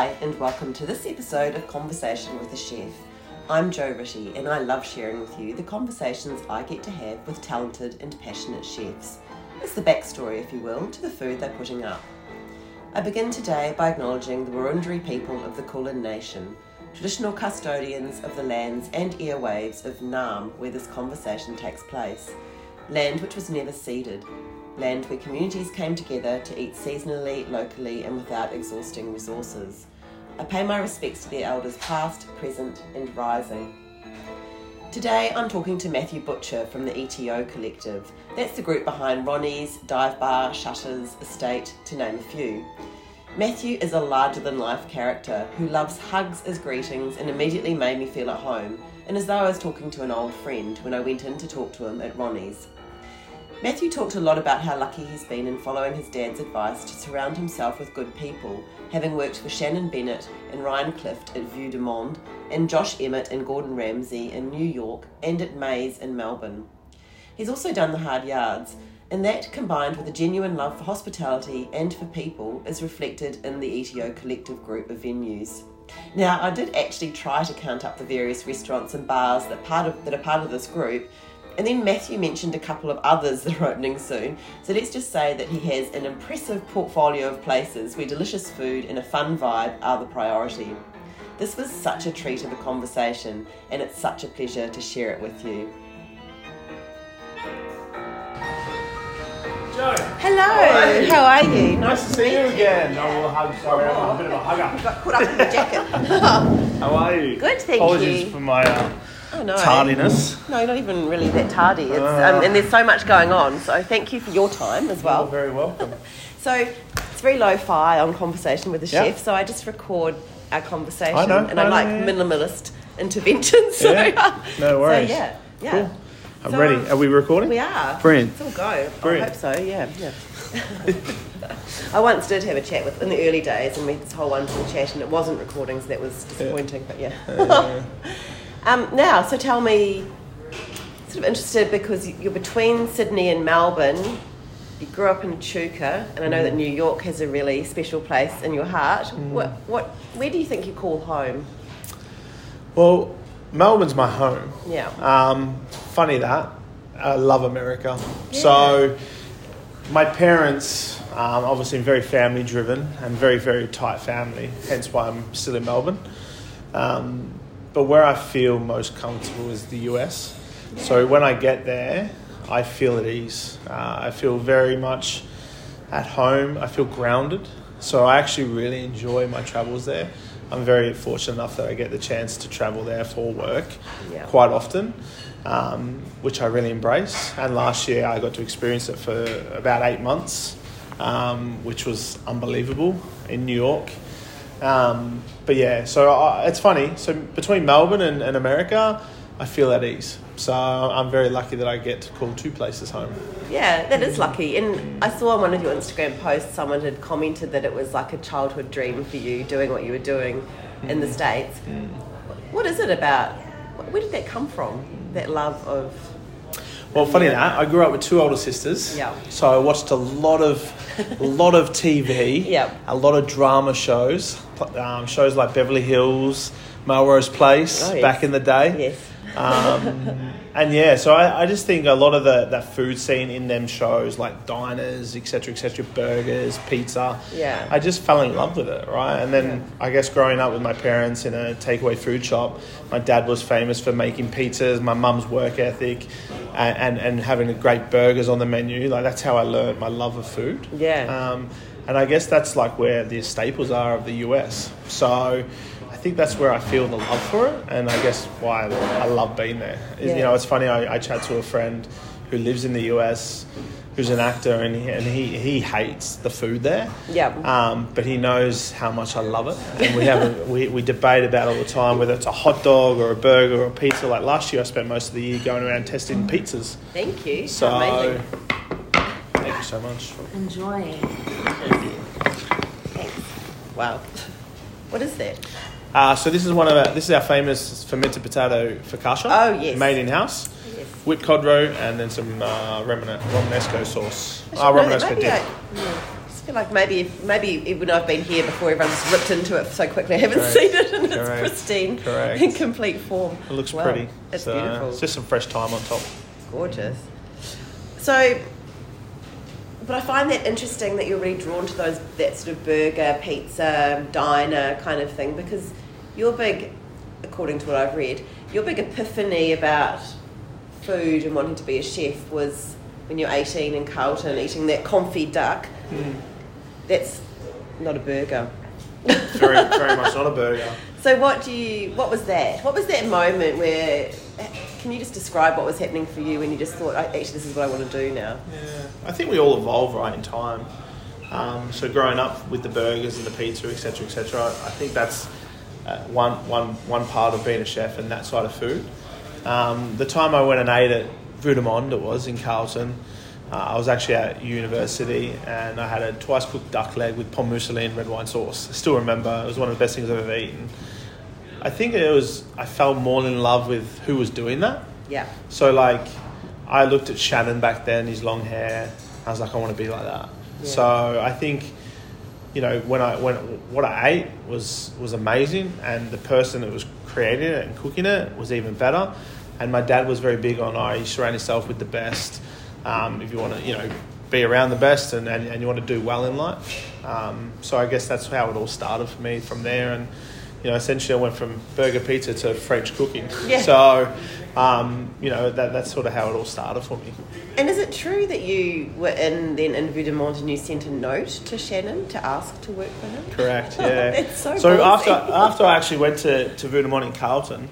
Hi, and welcome to this episode of Conversation with a Chef. I'm Jo Ritty, and I love sharing with you the conversations I get to have with talented and passionate chefs. It's the backstory, if you will, to the food they're putting up. I begin today by acknowledging the Wurundjeri people of the Kulin Nation, traditional custodians of the lands and airwaves of Naarm, where this conversation takes place, land which was never ceded, land where communities came together to eat seasonally, locally, and without exhausting resources. I pay my respects to their elders past, present, and rising. Today I'm talking to Matthew Butcher from the ETO Collective. That's the group behind Ronnie's, Dive Bar, Shutters, Estate, to name a few. Matthew is a larger than life character who loves hugs as greetings and immediately made me feel at home, and as though I was talking to an old friend when I went in to talk to him at Ronnie's. Matthew talked a lot about how lucky he's been in following his dad's advice to surround himself with good people, having worked for Shannon Bennett and Ryan Clift at Vue de Monde, and Josh Emett and Gordon Ramsay in New York and at Maze in Melbourne. He's also done the hard yards, and that, combined with a genuine love for hospitality and for people, is reflected in the ETO collective group of venues. Now, I did actually try to count up the various restaurants and bars that, part of, that are part of this group, and then Matthew mentioned a couple of others that are opening soon. So let's just say that he has an impressive portfolio of places where delicious food and a fun vibe are the priority. This was such a treat of a conversation, and it's such a pleasure to share it with you. Jo. Hello, how are you? Nice to see you again. Oh, well, hug, sorry, I'm a bit of a hugger. Got caught up in the jacket. How are you? Good, thank Apologies you. Apologies for my uh, oh no. tardiness. No, not even really that tardy. It's, Ah. um, and there's so much going on. So thank you for your time as well. You're very welcome. So it's very low fi on conversation with the Yeah. chef. So I just record our conversation, I know, and I, I like yeah. minimalist interventions. So, Yeah, no worries. So yeah, yeah. Cool. I'm So, ready. Are we recording? We are. Brilliant. It's all go. Brilliant. I hope so. Yeah, yeah. I once did have a chat with in the early days, and we had this whole wonderful chat, and it wasn't recording, so that was disappointing. But yeah. Uh, um, now, so tell me, sort of interested because you're between Sydney and Melbourne. You grew up in Echuca, and I know Mm. that New York has a really special place in your heart. What, what, where do you think you call home? well, Melbourne's my home. Yeah. Um, funny that. I love America. Yeah. So, my parents, um, obviously, very family driven and very, very tight family, hence why I'm still in Melbourne. Um, but where I feel most comfortable is the US. So, when I get there, I feel at ease. Uh, I feel very much at home. I feel grounded. So, I actually really enjoy my travels there. I'm very fortunate enough that I get the chance to travel there for work Yeah. quite often, um, which I really embrace. And last year I got to experience it for about eight months, um, which was unbelievable in New York. Um, but yeah, so I, it's funny. So between Melbourne and, and America, I feel at ease. So I'm very lucky that I get to call two places home. Yeah, that is lucky. And I saw on one of your Instagram posts someone had commented that it was like a childhood dream for you doing what you were doing in the States. What is it about? Where did that come from? That love of. Well, funny that I grew up with two older sisters. Yeah. So I watched a lot of, a lot of TV. Yeah. A lot of drama shows, um, shows like Beverly Hills, Melrose Place, Oh, yes. back in the day. Yes. Um, and yeah, so I, I just think a lot of the that food scene in them shows, like diners, etc., etc., burgers, pizza. Yeah. I just fell in love with it, right? And then I guess growing up with my parents in a takeaway food shop, my dad was famous for making pizzas. My mum's work ethic, and, and and having great burgers on the menu. Like that's how I learned my love of food. Yeah. Um, and I guess that's like where the staples are of the US. So. I think that's where I feel the love for it, and I guess why I love being there. Yeah. You know, it's funny. I, I chat to a friend who lives in the US, who's an actor, and he, and he, he hates the food there. Yeah. Um, but he knows how much I love it, and we have a, we, we debate about it all the time whether it's a hot dog or a burger or a pizza. Like last year, I spent most of the year going around testing pizzas. Thank you. So Amazing. thank you so much. Enjoy. Thanks. Wow. What is that? Uh, so this is one of our, this is our famous fermented potato focaccia. Oh, yes. made in house. Yes. Whipped cod roe and then some uh, Romane- Romanesco sauce. Ah, that. Romanesco dip. I- yeah. Just feel like maybe if, maybe when I've been here before, everyone's ripped into it so quickly. I haven't Correct. seen it in its pristine, Correct. in complete form. It looks pretty. It's So, beautiful. It's just some fresh thyme on top. gorgeous. So, but I find that interesting that you're really drawn to those that sort of burger, pizza, diner kind of thing because your big, according to what I've read, your big epiphany about food and wanting to be a chef was when you're 18 in Carlton eating that confit duck. Hmm. That's not a burger. Very, very much not a burger. So what do you? What was that? What was that moment where? Can you just describe what was happening for you when you just thought, actually, this is what I want to do now? Yeah, I think we all evolve right in time. Um, so growing up with the burgers and the pizza, etc., etc., I think that's uh, one, one, one part of being a chef and that side of food. Um, the time I went and ate at de it was in Carlton. Uh, I was actually at university and I had a twice cooked duck leg with pommes and red wine sauce. I still remember it was one of the best things I've ever eaten. I think it was I fell more in love with who was doing that. Yeah. So like, I looked at Shannon back then, his long hair. I was like, I want to be like that. Yeah. So I think, you know, when I when what I ate was was amazing, and the person that was creating it and cooking it was even better. And my dad was very big on, oh, you surround yourself with the best. Um, if you want to, you know, be around the best and, and, and you want to do well in life. Um, so I guess that's how it all started for me from there. And you know, essentially I went from burger pizza to French cooking. Yeah. So, um, you know, that, that's sort of how it all started for me. And is it true that you were in then in de and you sent a note to Shannon to ask to work for him? Correct. Yeah. It's so so after after I actually went to to de in Carlton,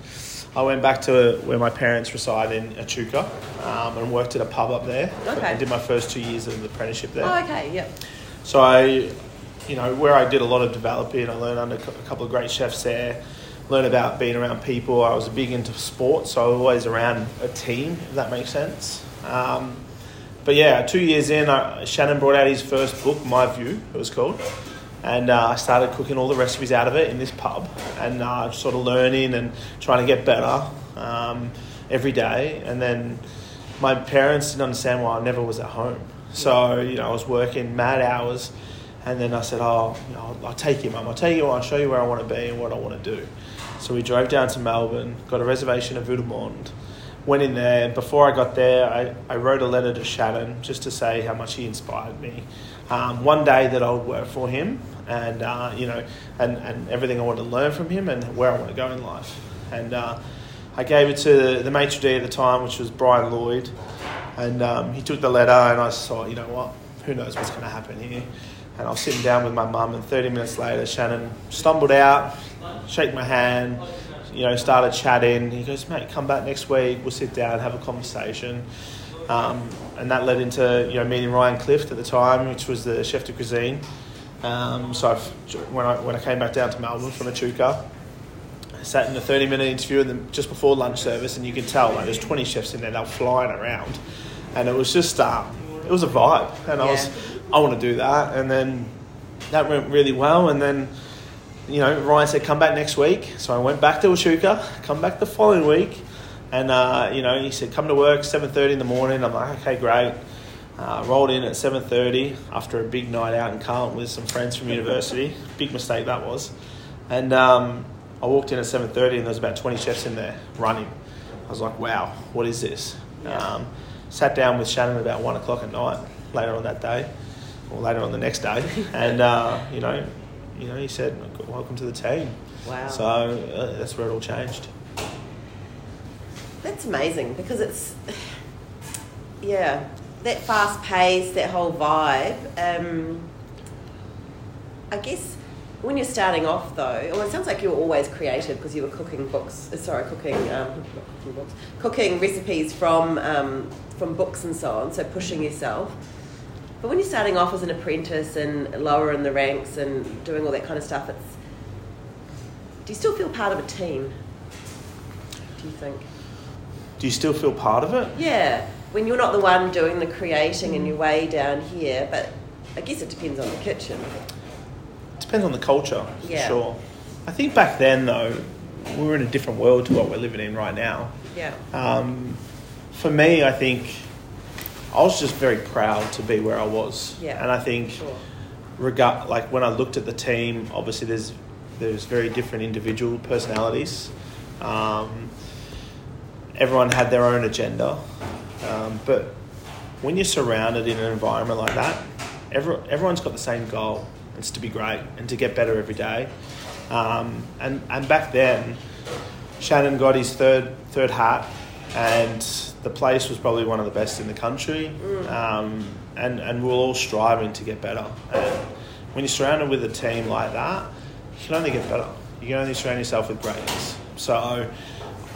I went back to where my parents reside in Echuca um, and worked at a pub up there. Okay. I did my first two years of the apprenticeship there. Oh, okay. Yep. So I, you know, where I did a lot of developing, I learned under a couple of great chefs there. Learned about being around people. I was a big into sports, so I was always around a team. If that makes sense. Um, but yeah, two years in, Shannon brought out his first book, My Vue, it was called, and uh, I started cooking all the recipes out of it in this pub, and uh, sort of learning and trying to get better um, every day. And then my parents didn't understand why I never was at home. So, you know, I was working mad hours. And then I said, oh, you know, I'll, I'll take you, mum. I'll take you, I'll show you where I want to be and what I want to do. So we drove down to Melbourne, got a reservation at de went in there. And before I got there, I, I wrote a letter to Shannon just to say how much he inspired me. Um, one day that I would work for him and, uh, you know, and, and everything I want to learn from him and where I want to go in life. And uh, I gave it to the maitre d' at the time, which was Brian Lloyd. And um, he took the letter, and I thought, you know what, who knows what's going to happen here. And I was sitting down with my mum, and 30 minutes later, Shannon stumbled out, shake my hand, you know, started chatting. He goes, mate, come back next week, we'll sit down, have a conversation. Um, and that led into, you know, meeting Ryan Clift at the time, which was the chef de cuisine. Um, so I've, when, I, when I came back down to Melbourne from Echuca, I sat in a 30 minute interview just before lunch service, and you could tell like there's 20 chefs in there, they were flying around, and it was just um, it was a vibe, and I was I want to do that, and then that went really well, and then you know Ryan said come back next week, so I went back to Echuca, come back the following week, and uh, you know he said come to work 7:30 in the morning. I'm like okay great. Uh, rolled in at 7.30 after a big night out in Carlton with some friends from university. Big mistake that was. And um, I walked in at 7.30 and there was about 20 chefs in there running. I was like, wow, what is this? Um, sat down with Shannon about 1 o'clock at night later on that day, or later on the next day. And, uh, you know, you know, he said, welcome to the team. Wow. So uh, that's where it all changed. That's amazing because it's, yeah, that fast pace, that whole vibe. Um, I guess when you're starting off though, well, it sounds like you were always creative because you were cooking books. uh, Sorry, cooking, um, cooking books, cooking recipes from um, from books and so on. So pushing yourself. But when you're starting off as an apprentice and lower in the ranks and doing all that kind of stuff, it's do you still feel part of a team? Do you think? Do you still feel part of it? Yeah, when you're not the one doing the creating and you're way down here, but I guess it depends on the kitchen. Depends on the culture, for Yeah. sure. I think back then, though, we were in a different world to what we're living in right now. Yeah. Um, for me, I think I was just very proud to be where I was. Yeah, And I think Sure. regard like when I looked at the team, obviously there's there's very different individual personalities. Um, everyone had their own agenda, um, but when you're surrounded in an environment like that, every, everyone's got the same goal. It's to be great and to get better every day. Um, and and back then, Shannon got his third third hat, and the place was probably one of the best in the country. Um, and and we're all striving to get better. And when you're surrounded with a team like that, you can only get better. You can only surround yourself with greatness. So.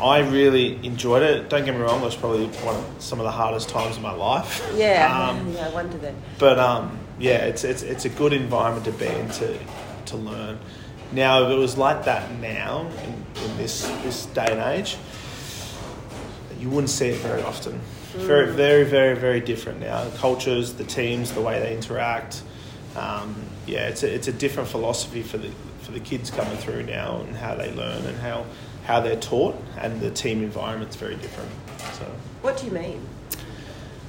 I really enjoyed it. Don't get me wrong; it was probably one of some of the hardest times of my life. Yeah, Um, yeah, I wonder that. but um, yeah, it's, it's it's a good environment to be in to to learn. Now, if it was like that now in, in this this day and age, you wouldn't see it very often. Very, very, very, very different now. The cultures, the teams, the way they interact. Um, yeah, it's a, it's a different philosophy for the for the kids coming through now and how they learn and how how they're taught, and the team environment's very different. So. What do you mean?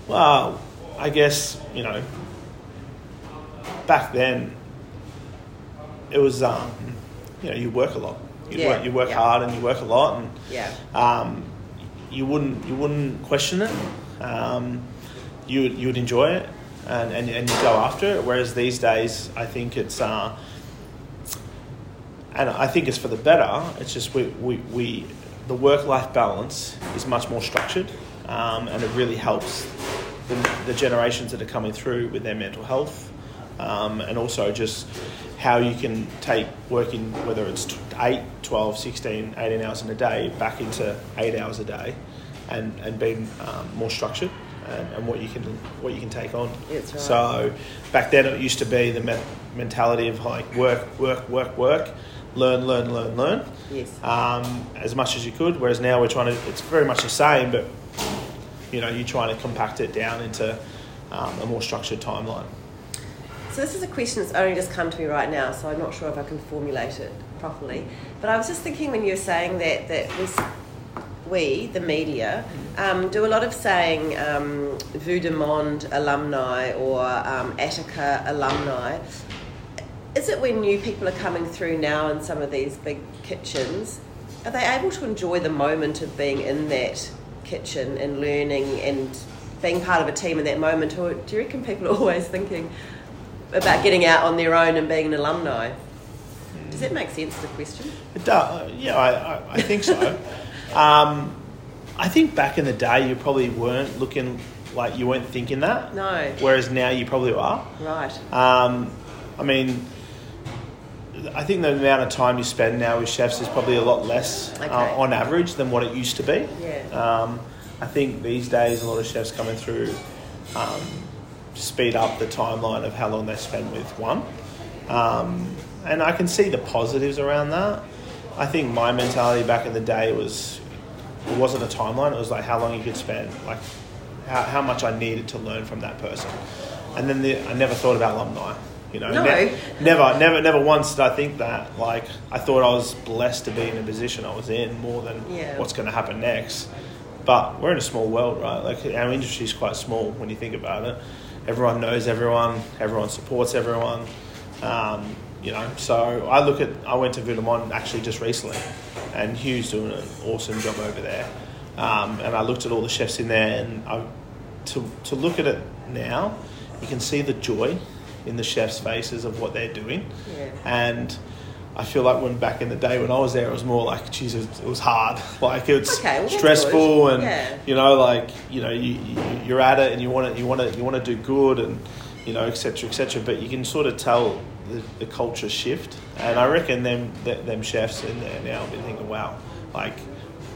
Well, I guess you know. Back then, it was um, you know you work a lot. You Yeah, work you work yeah. hard and you work a lot, and Yeah. um, you wouldn't you wouldn't question it. Um, you would- you would enjoy it and, and and you go after it. Whereas these days, I think it's. Uh, and I think it's for the better. It's just we, we, we the work life balance is much more structured, um, and it really helps the, the generations that are coming through with their mental health, um, and also just how you can take working whether it's t- 8, 12, 16, 18 hours in a day back into 8 hours a day, and and being um, more structured. And, and what you can what you can take on. Right. So back then it used to be the me- mentality of like work, work, work, work, learn, learn, learn, learn, Yes. um, as much as you could. Whereas now we're trying to, it's very much the same, but you know, you're trying to compact it down into um, a more structured timeline. So this is a question that's only just come to me right now, so I'm not sure if I can formulate it properly. But I was just thinking when you were saying that that we, we the media, um, do a lot of saying um, Vue alumni or um, Attica alumni. Is it when new people are coming through now in some of these big kitchens, are they able to enjoy the moment of being in that kitchen and learning and being part of a team in that moment? Or do you reckon people are always thinking about getting out on their own and being an alumni? Does that make sense, the question? It does, yeah, I, I, I think so. um, I think back in the day you probably weren't looking like you weren't thinking that. No. Whereas now you probably are. Right. Um, I mean, I think the amount of time you spend now with chefs is probably a lot less Okay. uh, on average than what it used to be. Yeah. Um, I think these days a lot of chefs coming through um, speed up the timeline of how long they spend with one. Um, and I can see the positives around that. I think my mentality back in the day was it wasn't a timeline. It was like how long you could spend, like how, how much I needed to learn from that person. And then the, I never thought about alumni. You know, No. ne- never, never, never once did I think that. Like I thought I was blessed to be in a position I was in more than Yeah. what's going to happen next. But we're in a small world, right? Like our industry is quite small when you think about it. Everyone knows everyone. Everyone supports everyone. Um, you know, so I look at. I went to Vue de Monde actually just recently, and Hugh's doing an awesome job over there. Um, and I looked at all the chefs in there, and I, to to look at it now, you can see the joy in the chefs' faces of what they're doing. Yeah. And I feel like when back in the day when I was there, it was more like, geez, it was, hard. Like it's Okay, well, stressful, and Yeah. you know, like you know, you, you you're at it, and you want to you want to you want to do good, and you know, etc. etc. But you can sort of tell the, the culture shift, and I reckon them th- them chefs in there now have been thinking, wow, like.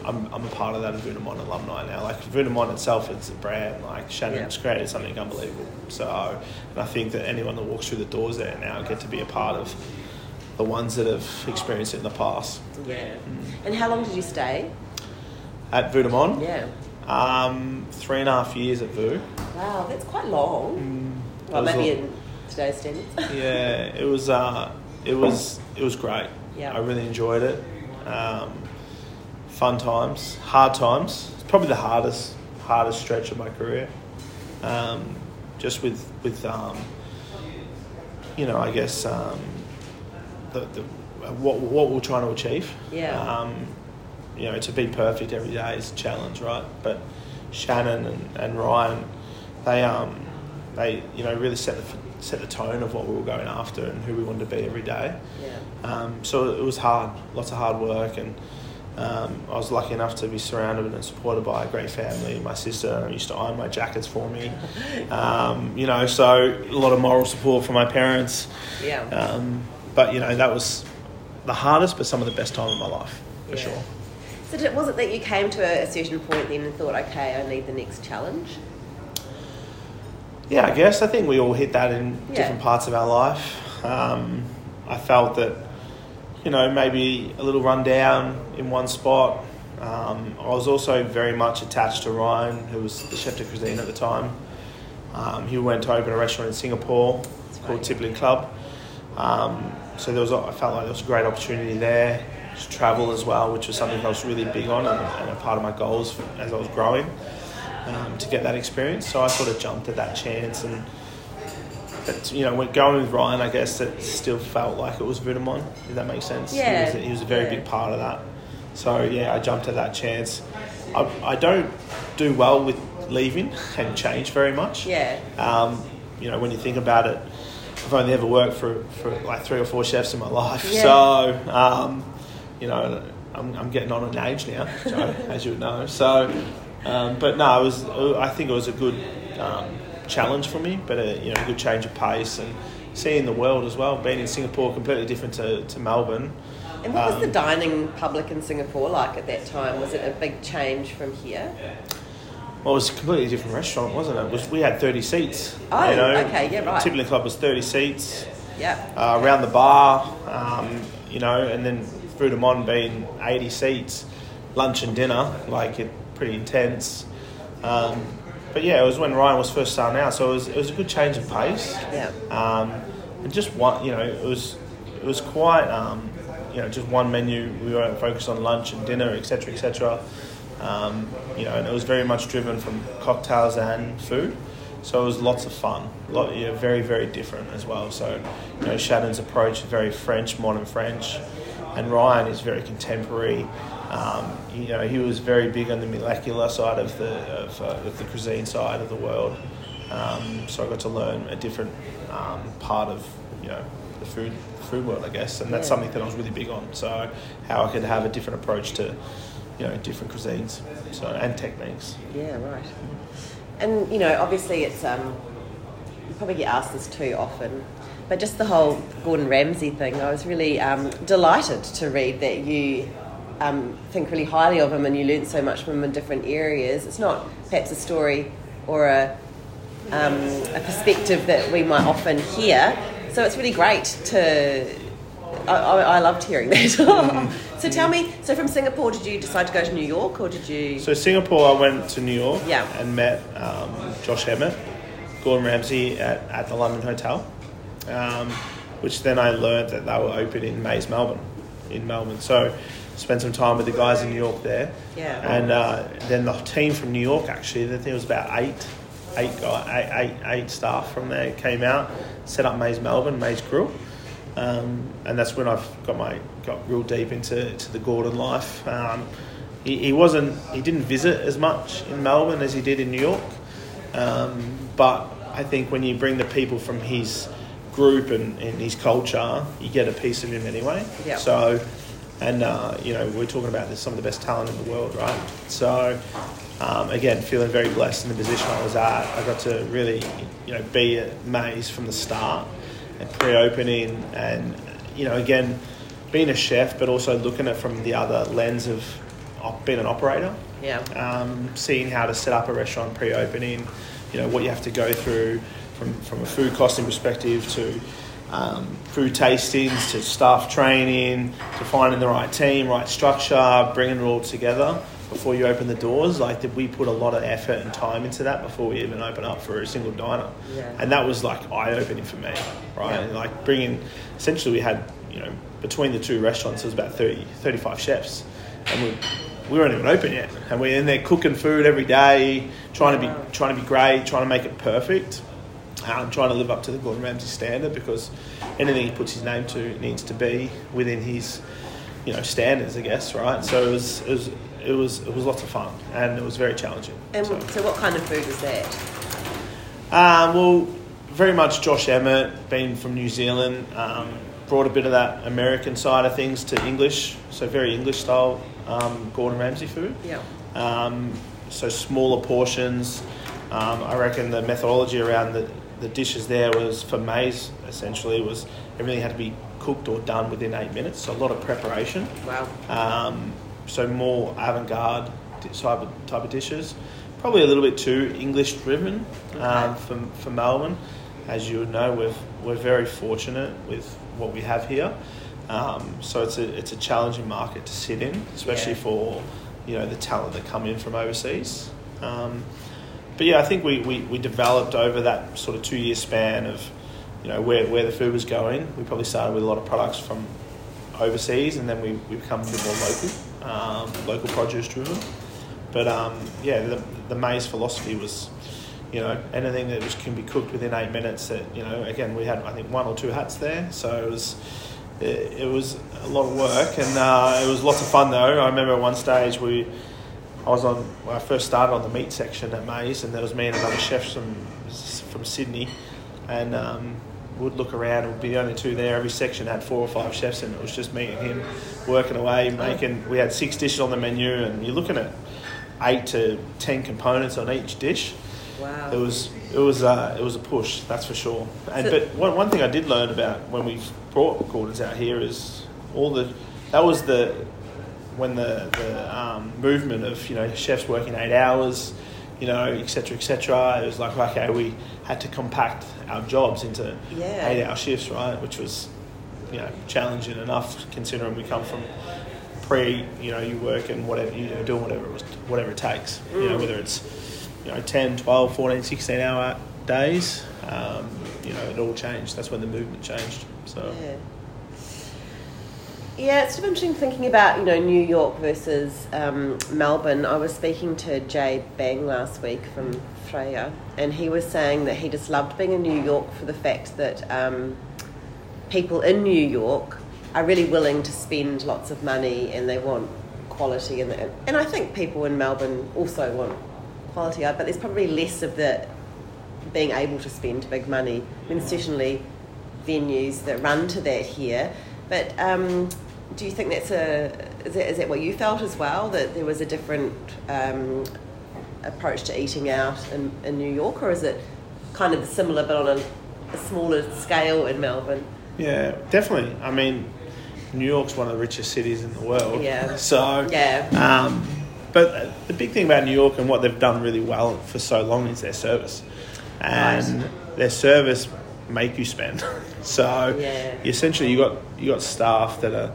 I'm, I'm a part of that Vue de Monde alumni now. Like Vue de Monde itself is a brand. Like Shannon's Yeah. created something unbelievable. So, and I think that anyone that walks through the doors there now get to be a part of the ones that have experienced it in the past. Yeah. And how long did you stay? At Vue de Monde, Yeah. um, three and a half years at Vue. Wow, that's quite long. Well, It was maybe a- in today's standards. yeah, it was. Uh, it was. It was great. Yeah. I really enjoyed it. Um, fun times, hard times. It's probably the hardest, hardest stretch of my career. Um, just with with um, you know, I guess um, the, the what what we're trying to achieve. Yeah. Um, you know, to be perfect every day is a challenge, right? But Shannon and, and Ryan, they um, they you know really set the set the tone of what we were going after and who we wanted to be every day. Yeah. Um, so it was hard, lots of hard work, and um, I was lucky enough to be surrounded and supported by a great family. My sister used to iron my jackets for me, um, you know, so a lot of moral support from my parents. Yeah. Um, but you know that was the hardest, but some of the best time of my life for Yeah. sure. So did, was it that you came to a, a certain point then and thought, okay, I need the next challenge? Yeah, I guess I think we all hit that in Yeah. different parts of our life. Um, I felt that, you know, maybe a little run down in one spot. Um, I was also very much attached to Ryan, who was the chef de cuisine at the time. Um, he went to open a restaurant in Singapore called right. Tippling Club. Um, so there was, a- I felt like there was a great opportunity there to travel as well, which was something I was really big on and, and a part of my goals as I was growing um, to get that experience. So I sort of jumped at that chance and. But, you know, when going with Ryan, I guess it still felt like it was Vue de Monde, if that makes sense. Yeah, He was, he was a very yeah. big part of that. So, yeah, I jumped at that chance. I, I don't do well with leaving and change very much. Yeah. Um, you know, when you think about it, I've only ever worked for, for like three or four chefs in my life. Yeah. So, um, you know, I'm, I'm getting on in age now, Jo, as you would know. So, um, but no, it was. I think it was a good um, challenge for me, but a you know, a good change of pace and seeing the world as well. Being in Singapore, completely different to, to Melbourne. And what was Um, the dining public in Singapore like at that time? Was it a big change from here? Well, it was a completely different restaurant, wasn't it? it was, we had 30 seats. Oh, you know? okay, yeah, right. Tippling Club was 30 seats. Yeah. uh, around the bar, um, you know, and then Vue de Monde being 80 seats, lunch and dinner, like it pretty intense. Um, but yeah, it was when Ryan was first starting out, so it was, it was a good change of pace. Yeah. Um, and just one, you know, it was it was quite, um, you know, just one menu. We weren't focused on lunch and dinner, etc., etc. Um, you know, and it was very much driven from cocktails and food. So it was lots of fun, lot, yeah, very very different as well. So, you know, Shannon's approach is very French, modern French, and Ryan is very contemporary. Um, you know, he was very big on the molecular side of the of, uh, of the cuisine side of the world. Um, so I got to learn a different um, part of you know the food food world, I guess, and that's Yeah. something that I was really big on. So how I could have a different approach to you know different cuisines, so and techniques. Yeah, right. And you know, obviously, it's um, you probably get asked this too often, but just the whole Gordon Ramsay thing. I was really um, delighted to read that you um, think really highly of him and you learnt so much from him in different areas. It's not perhaps a story or a um, a perspective that we might often hear. So it's really great to. I, I, I loved hearing that. so tell me, so from Singapore, did you decide to go to New York, or did you? So Singapore, I went to New York Yeah. and met um, Josh Emett, Gordon Ramsay at, at the London Hotel, um, which then I learned that they were open in Maze, Melbourne, in Melbourne. So spent some time with the guys in New York there. Yeah. And uh, then the team from New York, actually, I think it was about eight, eight, guy, eight, eight, eight staff from there came out, set up Maze Melbourne, Maze Grill. Um, and that's when I've got my got real deep into to the Gordon life. Um, he, he wasn't he didn't visit as much in Melbourne as he did in New York, um, but I think when you bring the people from his group and, and his culture, you get a piece of him anyway. Yeah. So, and uh, you know we're talking about this, some of the best talent in the world, right? So. Um, again, feeling very blessed in the position I was at. I got to really, you know, be at Maze from the start and pre-opening, and you know, again, being a chef, but also looking at it from the other lens of being an operator. Yeah. Um, seeing how to set up a restaurant pre-opening, you know, what you have to go through from from a food costing perspective to um, food tastings to staff training to finding the right team, right structure, bringing it all together before you open the doors. Like that, we put a lot of effort and time into that before we even open up for a single diner, Yeah. and that was like eye opening for me, right? Yeah. Like bringing, essentially, we had you know between the two restaurants, there was about 30, 35 chefs, and we. We weren't even open yet, and we're in there cooking food every day, trying to be trying to be great, trying to make it perfect. um, trying to live up to the Gordon Ramsay standard because anything he puts his name to needs to be within his, you know, standards, I guess, right? So it was, it was, it was, it was lots of fun and it was very challenging. And so. so, what kind of food was that? Um, well, very much Josh Emett, being from New Zealand, um, brought a bit of that American side of things to English, so very English style um, Gordon Ramsay food. Yeah. Um, so smaller portions. Um, I reckon the methodology around the, the dishes there was for Maze essentially was everything had to be cooked or done within eight minutes. So a lot of preparation. Wow. Um, so more avant-garde type of, type of dishes. Probably a little bit too English driven um, Okay. for, for Melbourne. As you would know, we've, we're very fortunate with what we have here. Um, so it's a, it's a challenging market to sit in, especially Yeah. for you know the talent that come in from overseas. Um, but yeah, I think we, we, we developed over that sort of two year span of you know where, where the food was going. We probably started with a lot of products from overseas, and then we, we become a bit more local, um, local produce driven. But um, yeah, the, the Maze philosophy was, you know, anything that was, can be cooked within eight minutes. That you know, again, we had I think one or two hats there, so it was it, it was a lot of work, and uh, it was lots of fun though. I remember at one stage we. I was on when I first started on the meat section at Maze, and there was me and another chef from from Sydney, and um, we'd look around and we'd be the only two there. Every section had four or five chefs, and it was just me and him working away, making. We had six dishes on the menu, and you're looking at eight to ten components on each dish. Wow. It was it was uh, it was a push, that's for sure. And So- but one, one thing I did learn about when we brought Gordons out here is all the that was the when the the um, movement of you know chefs working eight hours, you know, etc. etc. It was like okay, we had to compact our jobs into Yeah. eight hour shifts, right? Which was you know challenging enough considering we come from pre you know you work and whatever you know doing whatever it was whatever it takes you know whether it's you know 10 12 14 16 hour days um, you know it all changed that's when the movement changed so Yeah. Yeah, it's sort of interesting thinking about you know New York versus um, Melbourne. I was speaking to Jay Bang last week from Freya, and he was saying that he just loved being in New York for the fact that um, people in New York are really willing to spend lots of money and they want quality, and and I think people in Melbourne also want quality, art, but there's probably less of the being able to spend big money. I mean, certainly venues that run to that here. But um, do you think that's a is that, is that what you felt as well that there was a different um, approach to eating out in, in New York, or is it kind of similar but on a, a smaller scale in Melbourne? yeah definitely i mean new york's one of the richest cities in the world Yeah. so Yeah. um, but the big thing about new york and what they've done really well for so long is their service and their service make you spend so Yeah. essentially you got you got staff that are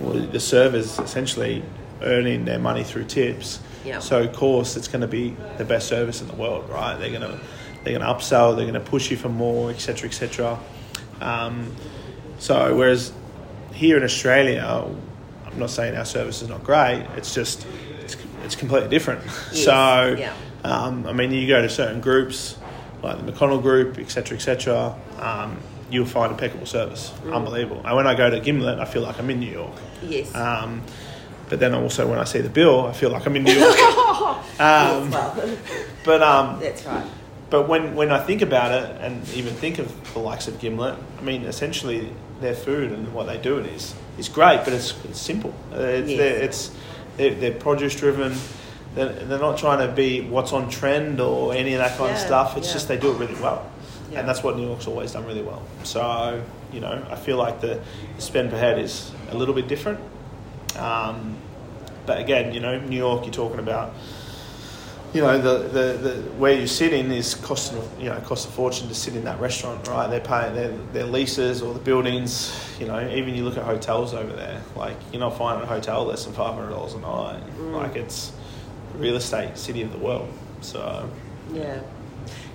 well, the servers essentially earning their money through tips. Yeah. So of course it's going to be the best service in the world, right? They're going to they're going to upsell, they're going to push you for more, etc., etc. Um, so whereas here in Australia, I'm not saying our service is not great. It's just it's, completely different. Yes, So yeah. um, I mean, you go to certain groups like the McConnell Group, etc., etc. Um, you'll find impeccable service, Mm. unbelievable. And when I go to Gimlet, I feel like I'm in New York. Yes. Um, but then also when I see the bill, I feel like I'm in New York. um, well, but um, that's right. but when, when I think about it and even think of the likes of Gimlet, I mean, essentially their food and what they do it is is great, but it's, it's simple. It's, Yes. it's they're, they're produce driven. They're, they're not trying to be what's on trend or any of that kind of stuff. It's yeah. just they do it really well, Yeah. and that's what New York's always done really well. So you know, I feel like the, the spend per head is a little bit different. Um, but again, you know, New York, you're talking about you know the, the, the where you're sitting is costing you know costs a fortune to sit in that restaurant right they're paying their, their leases or the buildings you know even you look at hotels over there like you're not finding a hotel less than $500 a night like it's the real estate city of the world so Yeah.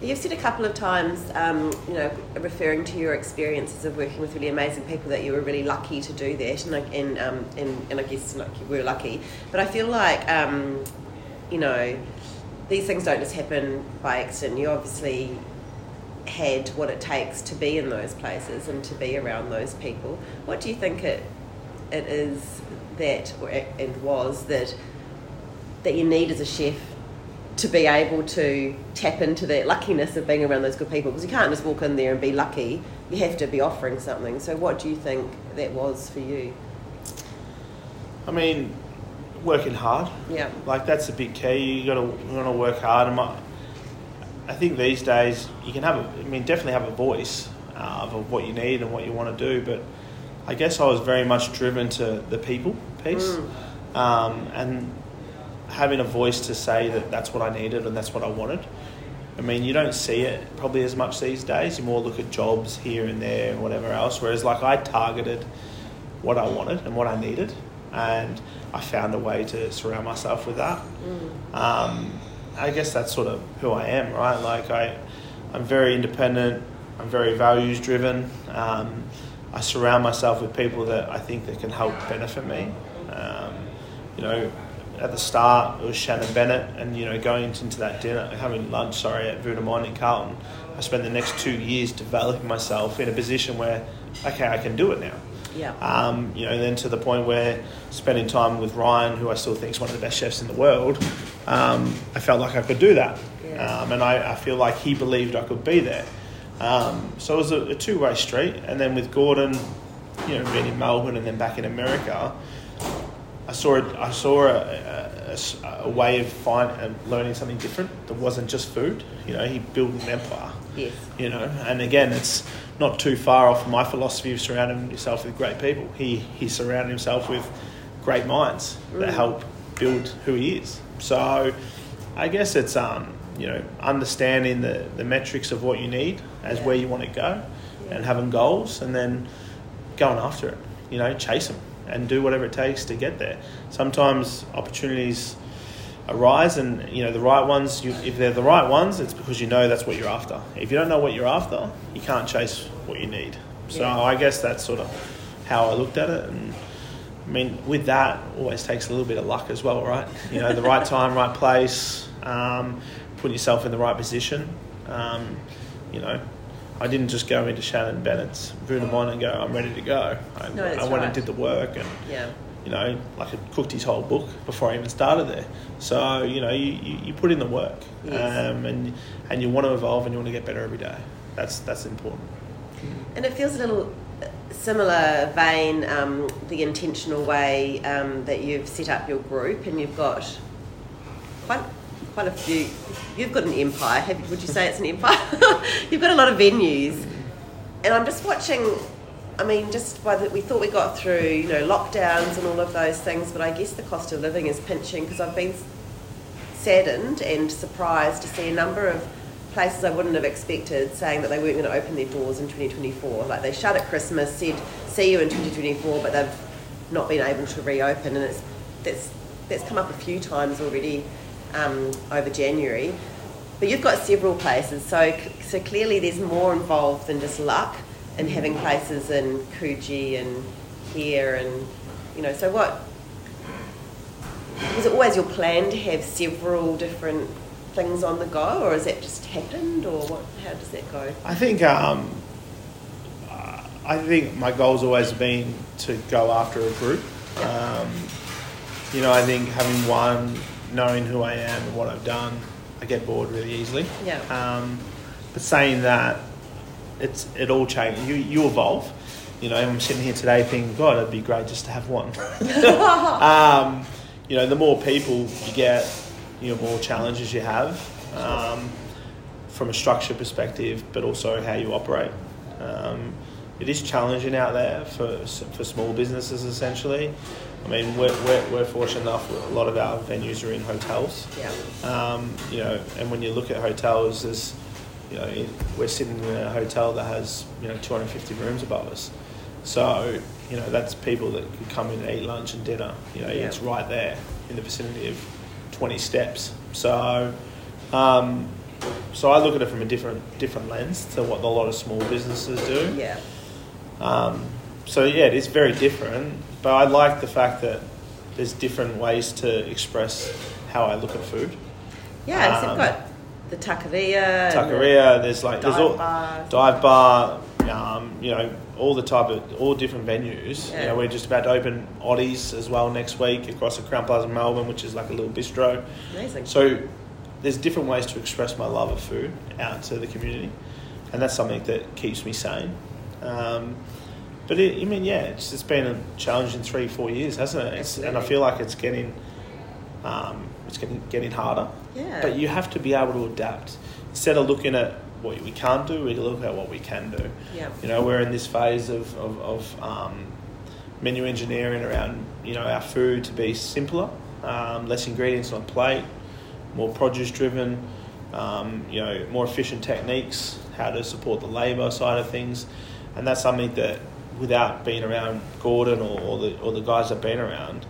You've said a couple of times, um, you know, referring to your experiences of working with really amazing people, that you were really lucky to do that, and I- and um, and, and I guess like you were lucky. But I feel like, um, you know, these things don't just happen by accident. You obviously had what it takes to be in those places and to be around those people. What do you think it it is that or, and was that that you need as a chef to be able to tap into that luckiness of being around those good people because you can't just walk in there and be lucky you have to be offering something so what do you think that was for you I mean, working hard. yeah Like that's a big key. You got to you got to work hard. And my, I think these days you can have a, I mean, definitely have a voice uh, of what you need and what you want to do. But I guess I was very much driven to the people piece, um, and having a voice to say that that's what I needed and that's what I wanted. I mean, you don't see it probably as much these days. You more look at jobs here and there and whatever else. Whereas, like, I targeted what I wanted and what I needed, and I found a way to surround myself with that. Um, I guess that's sort of who I am, right? Like, I, I'm very independent. I'm very values driven. Um, I surround myself with people that I think that can help benefit me. Um, you know, at the start it was Shannon Bennett, and you know, going into that dinner, having lunch, sorry, at Vue de Monde in Carlton, I spent the next two years developing myself in a position where, okay, I can do it now. Yeah Um, you know, and then to the point where spending time with Ryan, who I still think is one of the best chefs in the world, um, I felt like I could do that. Yeah. Um, and I, I feel like he believed I could be there. Um, so it was a, a two way street. And then with Gordon, you know, being in Melbourne and then back in America, I saw it, I saw a, a- a way of find, uh, learning something different that wasn't just food. You know, he built an empire yes. You know and again it's not too far off my philosophy of surrounding yourself with great people. He he surrounded himself with great minds that Mm. help build who he is. So i guess it's um you know understanding the the metrics of what you need as Yeah. where you want to go and having goals and then going after it. You know chase them and do whatever it takes to get there. Sometimes opportunities arise and you know the right ones you, if they're the right ones it's because you know that's what you're after if you don't know what you're after you can't chase what you need so Yeah. i guess that's sort of how i looked at it and i mean with that always takes a little bit of luck as well right you know the right time right place um, putting yourself in the right position um, you know I didn't just go into Shannon Bennett's Vue de Monde and go, I'm ready to go. I, No, I went right. and did the work and yeah you know, like I cooked his whole book before I even started there. So, you know, you, you, you put in the work Yes. um, and, and you want to evolve and you want to get better every day. That's, that's important. And it feels a little uh, similar vein, um, the intentional way um, that you've set up your group, and you've got quite quite a few. You've got an empire. Have, would you say it's an empire? you've got a lot of venues, and I'm just watching. I mean, just by the, we thought we got through, you know, lockdowns and all of those things, but I guess the cost of living is pinching because I've been saddened and surprised to see a number of places I wouldn't have expected saying that they weren't going to open their doors in 2024. Like they shut at Christmas, said see you in 2024, but they've not been able to reopen, and it's that's that's come up a few times already um, over January. But you've got several places, so so clearly there's more involved than just luck in having places in Coogee and here and you know. So what was it always your plan to have several different things on the go, or has that just happened, or what? How does that go? I think, um, I think my goal's always been to go after a group. Um, you know, I think having one, knowing who I am and what I've done, I get bored really easily. Yeah. Um, but saying that, it's it all changes. You you evolve. You know, I'm sitting here today thinking, God, it'd be great just to have one. um, you know, the more people you get, you know, more challenges you have um, from a structure perspective, but also how you operate. Um, it is challenging out there for for small businesses, essentially. I mean, we're, we're, we're fortunate enough. A lot of our venues are in hotels. Yeah. Um, you know, and when you look at hotels, there's, you know, in- we're sitting in a hotel that has, you know, 250 rooms above us. So, you know, that's people that could come in and eat lunch and dinner. You know, Yeah. it's right there in the vicinity of 20 steps. So, um, so I look at it from a different different lens to what a lot of small businesses do. Yeah. Um, so yeah, it is very different, but I like the fact that there's different ways to express how I look at food. Yeah, Um, you've got the taqueria. Taqueria. There's like dive there's all bar. dive bar. Um, you know all the type of all different venues. Yeah. You know we're just about to open Oddies as well next week across the Crowne Plaza in Melbourne, which is like a little bistro. Amazing. So there's different ways to express my love of food out to the community, and that's something that keeps me sane. Um, but it, I mean, yeah, it's, it's been a challenging three, four years, hasn't it? It's, and I feel like it's getting, um, it's getting getting harder. Yeah. But you have to be able to adapt. Instead of looking at what we can't do, we look at what we can do. yeah. You know, we're in this phase of, of, of um, menu engineering around, you know, our food to be simpler, um, less ingredients on plate, more produce driven, um, you know, more efficient techniques, how to support the labour side of things. And that's something that without being around Gordon or, or, the, or the guys that have been around,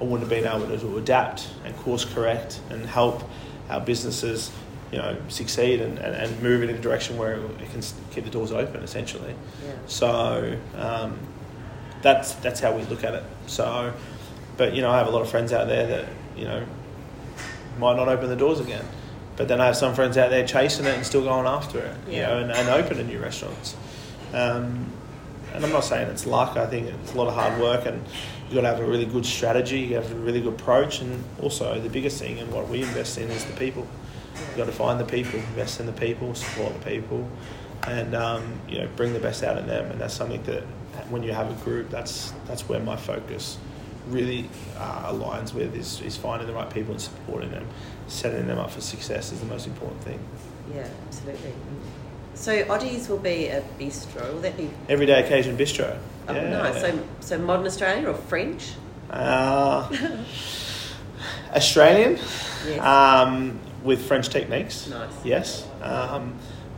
I wouldn't have been able to, adapt and course correct and help our businesses, you know, succeed and, and, and move in a direction where it can keep the doors open essentially. Yeah. So um, that's that's how we look at it. So, but you know, I have a lot of friends out there that you know might not open the doors again, but then I have some friends out there chasing it and still going after it. You know, and, and opening new restaurants. Um, and I'm not saying it's luck. I think it's a lot of hard work, and you got to have a really good strategy. You have a really good approach, and also the biggest thing and what we invest in is the people. You've got to find the people, invest in the people, support the people, and um, you know bring the best out in them. And that's something that when you have a group, that's that's where my focus really uh, aligns with is, is finding the right people and supporting them, setting them up for success is the most important thing. Yeah, absolutely. So Oddies will be a bistro. Will that be? Everyday occasion bistro. Oh, Yeah. nice. So, so modern Australian or French? Uh, Australian, Yes. um, with French techniques. Nice. Yes, um,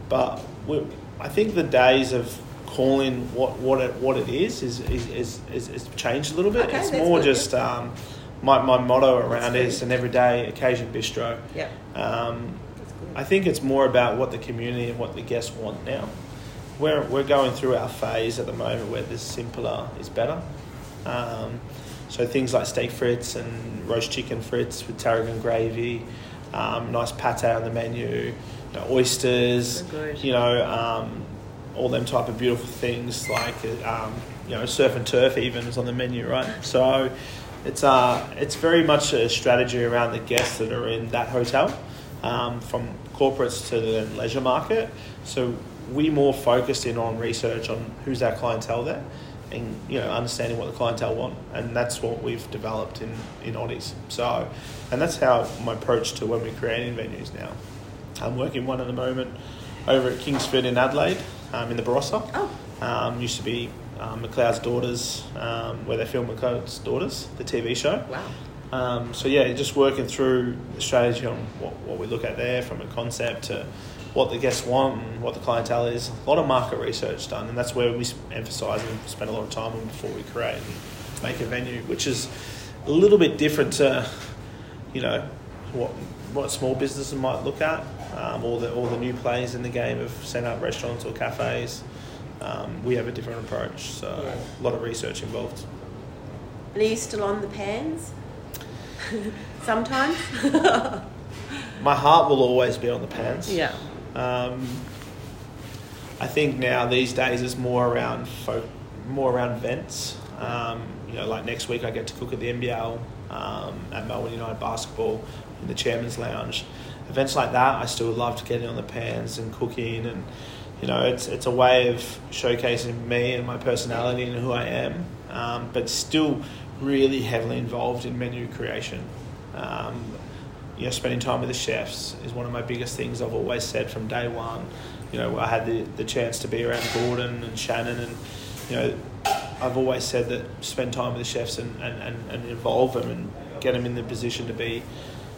but we, I think the days of calling what what it what it is is is, is, is, is changed a little bit. Okay, it's more good, just um, my my motto around is an everyday occasion bistro. Yeah. Um. I think it's more about what the community and what the guests want now. We're, we're going through our phase at the moment where the simpler is better. Um, so things like steak frites and roast chicken frites with tarragon gravy, um, nice pate on the menu, you know, oysters, you know, um, all them type of beautiful things like um, you know surf and turf even is on the menu, right? So it's uh it's very much a strategy around the guests that are in that hotel, um, from corporates to the leisure market. So we more focused in on research on who's our clientele there, and you know understanding what the clientele want, and that's what we've developed in in Oddies. So, and that's how my approach to when we're creating venues now. I'm working one at the moment over at Kingsford in Adelaide, um, in the Barossa. Oh, Um, used to be um, McLeod's Daughters, um, where they filmed McLeod's Daughters, the TV show. wow. Um, so yeah, just working through the strategy on what, what we look at there from a concept to what the guests want and what the clientele is. A lot of market research done, and that's where we emphasise and spend a lot of time on before we create and make a venue, which is a little bit different to, you know, what what small businesses might look at, um, or the all the new players in the game of set up restaurants or cafes. Um, we have a different approach, so Yeah. a lot of research involved. And are you still on the pans? Sometimes. My heart will always be on the pans. yeah. Um, I think now these days it's more around folk, more around events. Um, you know, like next week I get to cook at the NBL um, at Melbourne United Basketball in the Chairman's Lounge. Events like that, I still love to getting on the pans and cooking, and you know, it's it's a way of showcasing me and my personality and who I am, um, but still really heavily involved in menu creation. Um, you know, spending time with the chefs is one of my biggest things I've always said from day one. You know, I had the, the chance to be around Gordon and Shannon, and you know, I've always said that spend time with the chefs and, and, and, and involve them and get them in the position to be,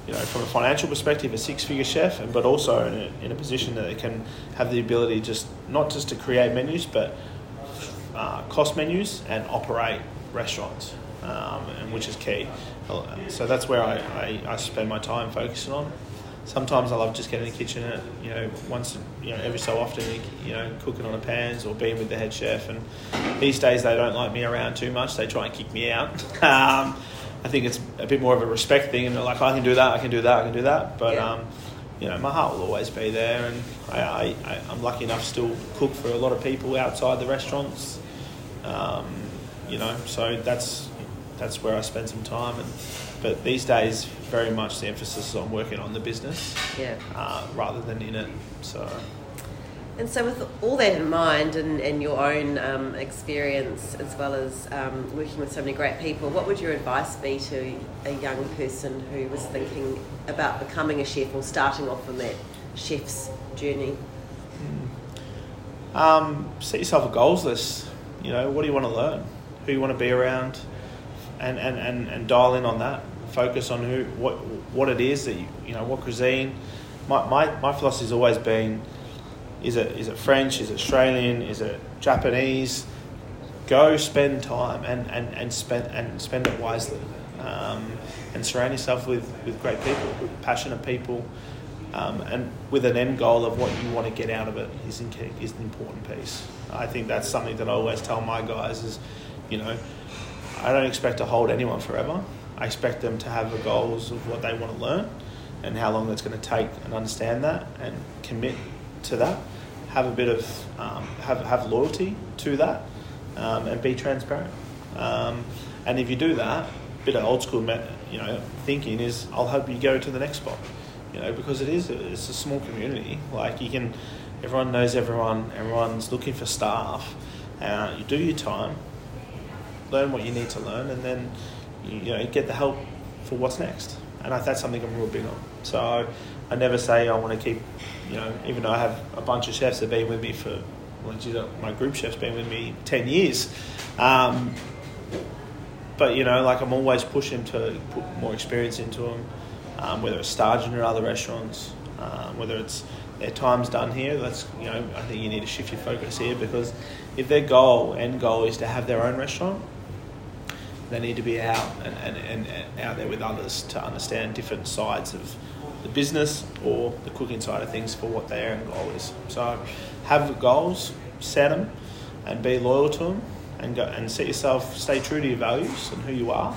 you know, from a financial perspective, a six figure chef, and but also in a, in a position that they can have the ability just not just to create menus, but uh, cost menus and operate restaurants, um, and which is key. So that's where I, I, I spend my time focusing on. Sometimes I love just getting in the kitchen, and, you know, once you know every so often, you know, cooking on the pans or being with the head chef. And these days they don't like me around too much; they try and kick me out. um, I think it's a bit more of a respect thing, and they're like, I can do that, I can do that, I can do that. But Yeah. um, you know, my heart will always be there, and I, I, I'm lucky enough to still cook for a lot of people outside the restaurants. Um, you know, so that's that's where I spend some time. And but these days, very much the emphasis is on working on the business, Yeah. uh, rather than in it. So And so, with all that in mind and, and your own um, experience, as well as um, working with so many great people, what would your advice be to a young person who was thinking about becoming a chef or starting off on that chef's journey? um, set yourself a goals list. You know, what do you want to learn? Who you want to be around, and, and, and, and dial in on that. Focus on who what what it is that you you know what cuisine. My my, my philosophy has always been: is it is it French? Is it Australian? Is it Japanese? Go spend time and, and, and spend and spend it wisely, um, and surround yourself with, with great people, passionate people, um, and with an end goal of what you want to get out of it is, in, is an important piece. I think that's something that I always tell my guys is, you know, I don't expect to hold anyone forever. I expect them to have the goals of what they want to learn and how long it's going to take and understand that and commit to that. Have a bit of, um, have, have loyalty to that um, and be transparent. Um, and if you do that, a bit of old school, you know, thinking is, I'll help you go to the next spot. You know, because it is, a, it's a small community. Like you can, everyone knows everyone. Everyone's looking for staff. Uh, you do your time, learn what you need to learn, and then you, know get the help for what's next. And I, that's something I'm real big on. So I never say I want to keep, you know, even though I have a bunch of chefs that have been with me for, well, geez, my group chef's been with me ten years. Um, but you know, like I'm always pushing to put more experience into them, um, whether it's Stargent or other restaurants, um, whether it's their time's done here. That's you know, I think you need to shift your focus here because if their goal end goal is to have their own restaurant, they need to be out and, and, and, out there with others to understand different sides of the business or the cooking side of things for what their end goal is. So have goals, set them, and be loyal to them, and go and set yourself, stay true to your values and who you are,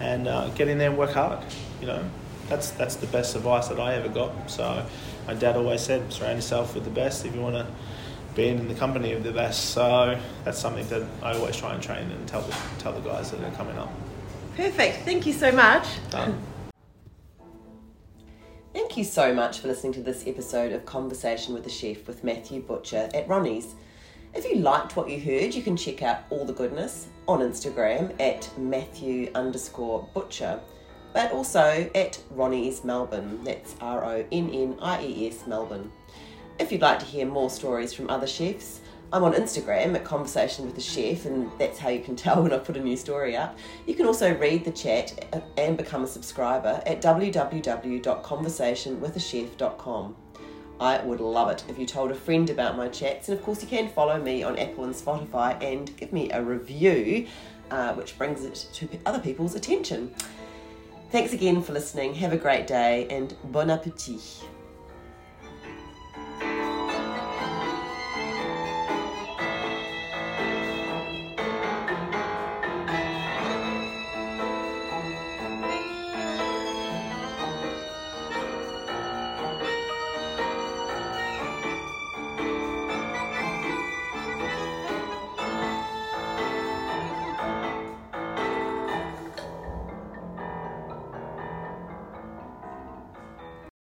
and uh, get in there and work hard. You know, that's that's the best advice that I ever got. So my dad always said, surround yourself with the best if you want to be in the company of the best. So that's something that I always try and train and tell the, tell the guys that are coming up. Perfect. Thank you so much. Done. Thank you so much for listening to this episode of Conversation with the Chef with Matthew Butcher at Ronnie's. If you liked what you heard, you can check out all the goodness on Instagram at Matthew underscore Butcher, but also at Ronnie's Melbourne. That's R O N N I E S Melbourne. If you'd like to hear more stories from other chefs, I'm on Instagram at Conversation with the Chef, and that's how you can tell when I put a new story up. You can also read the chat and become a subscriber at www.conversationwithachef.com. I would love it if you told a friend about my chats, and of course, you can follow me on Apple and Spotify and give me a review, uh, which brings it to other people's attention. Thanks again for listening. Have a great day and bon appetit.